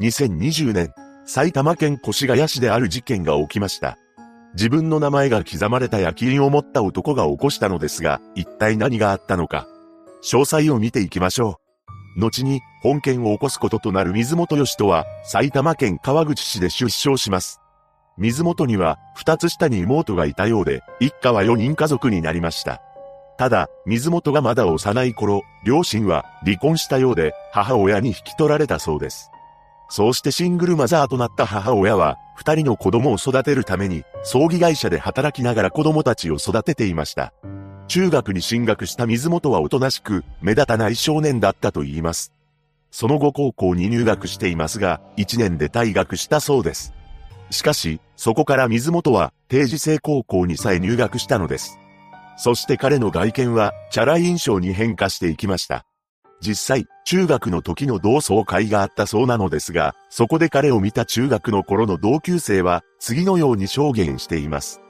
2020年、埼玉県越谷市である事件が起きました。自分の名前が刻まれた焼き印を持った男が起こしたのですが、一体何があったのか。詳細を見ていきましょう。後に、本件を起こすこととなる水本義人は、埼玉県川口市で出生します。水本には、二つ下に妹がいたようで、一家は四人家族になりました。ただ、水本がまだ幼い頃、両親は離婚したようで、母親に引き取られたそうです。そうしてシングルマザーとなった母親は、二人の子供を育てるために、葬儀会社で働きながら子供たちを育てていました。中学に進学した水本はおとなしく、目立たない少年だったと言います。その後高校に入学していますが、一年で退学したそうです。しかし、そこから水本は定時制高校にさえ入学したのです。そして彼の外見は、チャラい印象に変化していきました。実際、中学の時の同窓会があったそうなのですが、そこで彼を見た中学の頃の同級生は、次のように証言しています。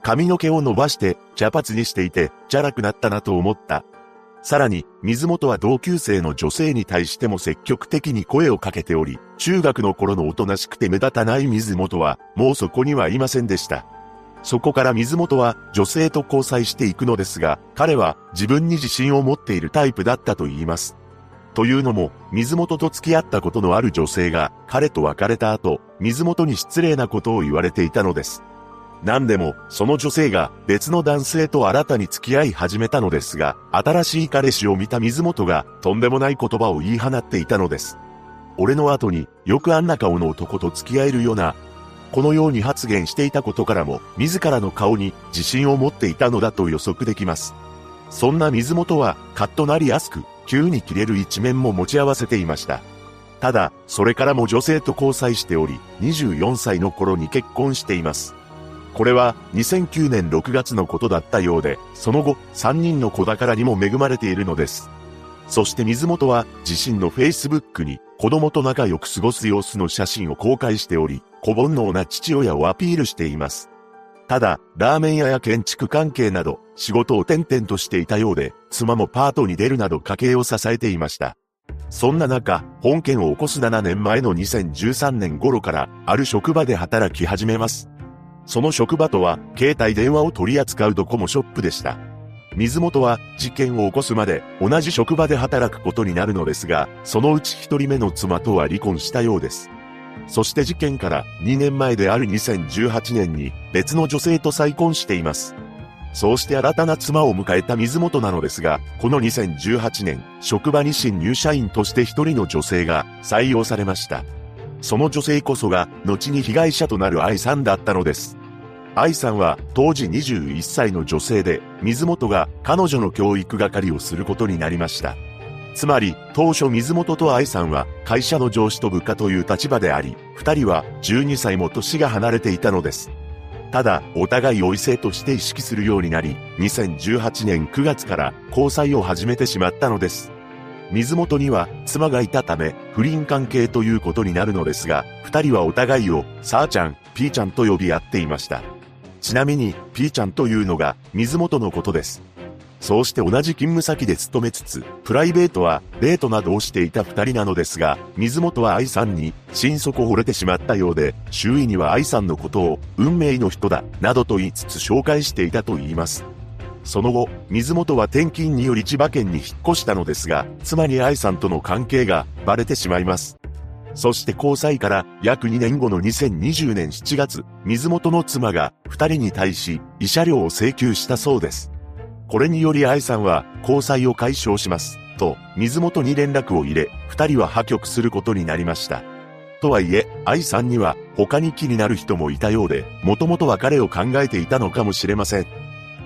髪の毛を伸ばして、茶髪にしていて、チャラくなったなと思った。さらに、水本は同級生の女性に対しても積極的に声をかけており、中学の頃のおとなしくて目立たない水本は、もうそこにはいませんでした。そこから水本は女性と交際していくのですが、彼は自分に自信を持っているタイプだったと言います。というのも、水本と付き合ったことのある女性が彼と別れた後、水本に失礼なことを言われていたのです。何でも、その女性が別の男性と新たに付き合い始めたのですが、新しい彼氏を見た水本がとんでもない言葉を言い放っていたのです。俺の後によくあんな顔の男と付き合えるようなこのように発言していたことからも、自らの顔に自信を持っていたのだと予測できます。そんな水元は、カッとなりやすく、急に切れる一面も持ち合わせていました。ただ、それからも女性と交際しており、24歳の頃に結婚しています。これは2009年6月のことだったようで、その後、3人の子宝にも恵まれているのです。そして水元は自身の Facebook に子供と仲良く過ごす様子の写真を公開しており、小煩悩な父親をアピールしています。ただ、ラーメン屋や建築関係など、仕事を転々としていたようで、妻もパートに出るなど家計を支えていました。そんな中、本件を起こす7年前の2013年頃から、ある職場で働き始めます。その職場とは、携帯電話を取り扱うドコモショップでした。水本は事件を起こすまで同じ職場で働くことになるのですが、そのうち一人目の妻とは離婚したようです。そして事件から2年前である2018年に別の女性と再婚しています。そうして新たな妻を迎えた水本なのですが、この2018年、職場に新入社員として一人の女性が採用されました。その女性こそが、後に被害者となる愛さんだったのです。愛さんは当時21歳の女性で、水本が彼女の教育係をすることになりました。つまり、当初水本と愛さんは会社の上司と部下という立場であり、二人は12歳も年が離れていたのです。ただ、お互いを異性として意識するようになり、2018年9月から交際を始めてしまったのです。水本には妻がいたため、不倫関係ということになるのですが、二人はお互いを、さーちゃん、ピーちゃんと呼び合っていました。ちなみに、ピーちゃんというのが、水本のことです。そうして同じ勤務先で勤めつつ、プライベートはデートなどをしていた二人なのですが、水本は愛さんに心底惚れてしまったようで、周囲には愛さんのことを運命の人だ、などと言いつつ紹介していたと言います。その後、水本は転勤により千葉県に引っ越したのですが、妻に愛さんとの関係がバレてしまいます。そして交際から約2年後の2020年7月、水本の妻が二人に対し慰謝料を請求したそうです。これにより愛さんは交際を解消します。と、水元に連絡を入れ、二人は破局することになりました。とはいえ、愛さんには他に気になる人もいたようで、もともと別れを考えていたのかもしれません。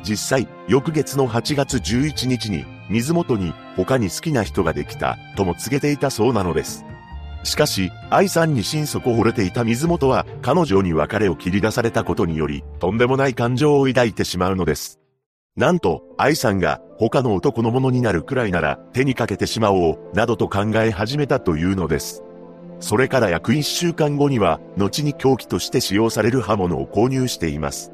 実際、翌月の8月11日に、水元に他に好きな人ができた、とも告げていたそうなのです。しかし、愛さんに心底惚れていた水元は、彼女に別れを切り出されたことにより、とんでもない感情を抱いてしまうのです。なんと、愛さんが他の男のものになるくらいなら手にかけてしまおう、などと考え始めたというのです。それから約1週間後には、後に凶器として使用される刃物を購入しています。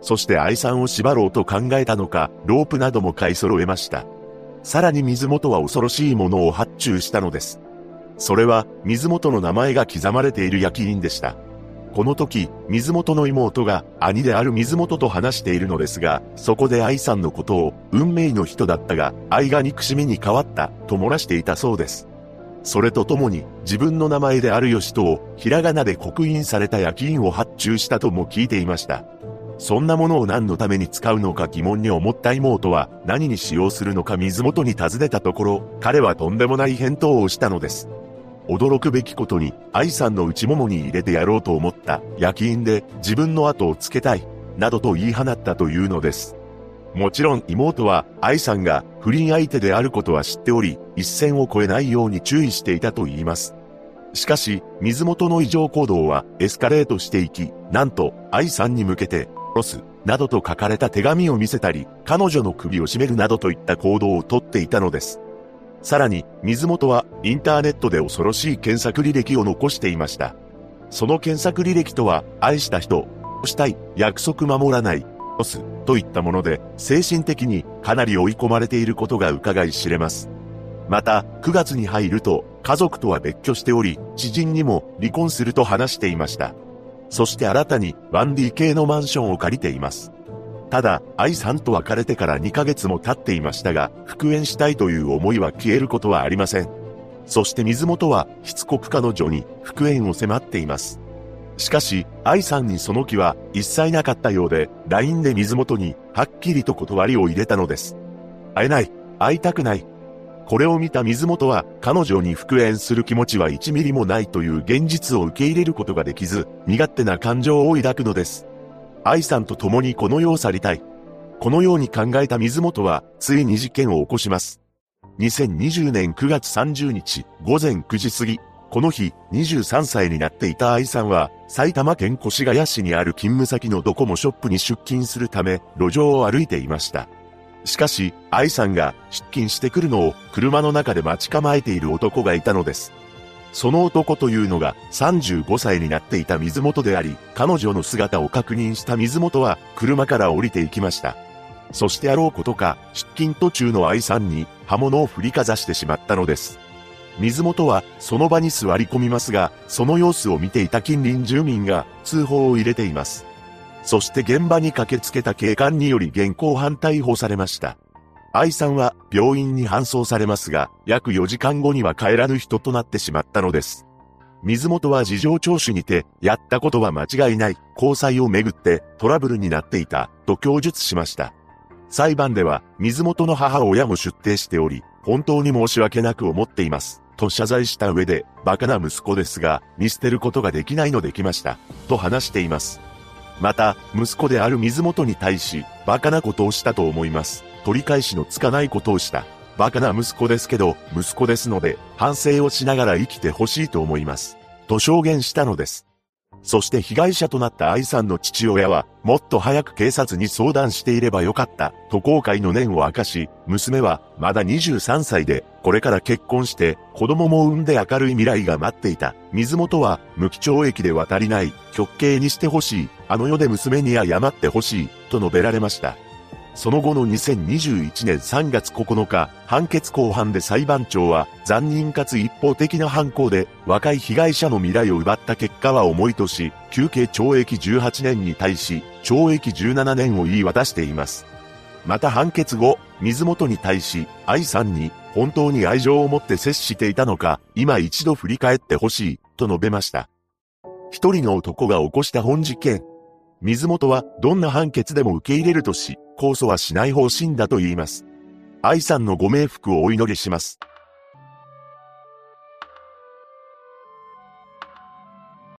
そして愛さんを縛ろうと考えたのか、ロープなども買い揃えました。さらに水元は恐ろしいものを発注したのです。それは、水元の名前が刻まれている焼き印でした。この時、水元の妹が兄である水元と話しているのですが、そこで愛さんのことを運命の人だったが、愛が憎しみに変わったと漏らしていたそうです。それとともに自分の名前である義人をひらがなで刻印された焼き印を発注したとも聞いていました。そんなものを何のために使うのか疑問に思った妹は何に使用するのか水元に尋ねたところ、彼はとんでもない返答をしたのです。驚くべきことに、愛さんの内ももに入れてやろうと思った焼き印で自分の後をつけたい、などと言い放ったというのです。もちろん妹は愛さんが不倫相手であることは知っており、一線を越えないように注意していたと言います。しかし、水元の異常行動はエスカレートしていき、なんと愛さんに向けて、ロス、などと書かれた手紙を見せたり、彼女の首を絞めるなどといった行動をとっていたのです。さらに、水元はインターネットで恐ろしい検索履歴を残していました。その検索履歴とは、愛した人、したい、約束守らない、ロス、といったもので、精神的にかなり追い込まれていることが伺い知れます。また、9月に入ると、家族とは別居しており、知人にも離婚すると話していました。そして新たに 1DK のマンションを借りています。ただ、愛さんと別れてから2ヶ月も経っていましたが、復縁したいという思いは消えることはありません。そして水元は、しつこく彼女に復縁を迫っています。しかし、愛さんにその気は一切なかったようで、LINE で水元にはっきりと断りを入れたのです。会えない、会いたくない。これを見た水元は、彼女に復縁する気持ちは1ミリもないという現実を受け入れることができず、身勝手な感情を抱くのです。愛さんと共にこの世を去りたい。このように考えた水元は、ついに事件を起こします。2020年9月30日午前9時過ぎ、この日、23歳になっていた愛さんは、埼玉県越谷市にある勤務先のドコモショップに出勤するため、路上を歩いていました。しかし、愛さんが出勤してくるのを車の中で待ち構えている男がいたのです。その男というのが35歳になっていた水元であり、彼女の姿を確認した水元は車から降りていきました。そしてあろうことか、出勤途中の愛さんに刃物を振りかざしてしまったのです。水元はその場に座り込みますが、その様子を見ていた近隣住民が通報を入れています。そして現場に駆けつけた警官により現行犯逮捕されました。愛さんは病院に搬送されますが、約4時間後には帰らぬ人となってしまったのです。水元は事情聴取にて、やったことは間違いない、交際をめぐってトラブルになっていた、と供述しました。裁判では、水元の母親も出廷しており、本当に申し訳なく思っています。と謝罪した上で、バカな息子ですが、見捨てることができないのできました。と話しています。また、息子である水元に対し、バカなことをしたと思います。取り返しのつかないことをした。バカな息子ですけど、息子ですので、反省をしながら生きてほしいと思います。と証言したのです。そして被害者となった愛さんの父親は、もっと早く警察に相談していればよかった、と後悔の念を明かし、娘は、まだ23歳で、これから結婚して、子供も産んで明るい未来が待っていた。水元は、無期懲役で渡りない、極刑にしてほしい、あの世で娘に謝ってほしい、と述べられました。その後の2021年3月9日、判決公判で裁判長は残忍かつ一方的な犯行で若い被害者の未来を奪った結果は重いとし、休刑懲役18年に対し懲役17年を言い渡しています。また判決後、水元に対し、愛さんに本当に愛情を持って接していたのか、今一度振り返ってほしい、と述べました。一人の男が起こした本事件。水元はどんな判決でも受け入れるとし、控訴はしない方針だと言います。愛さんのご冥福をお祈りします。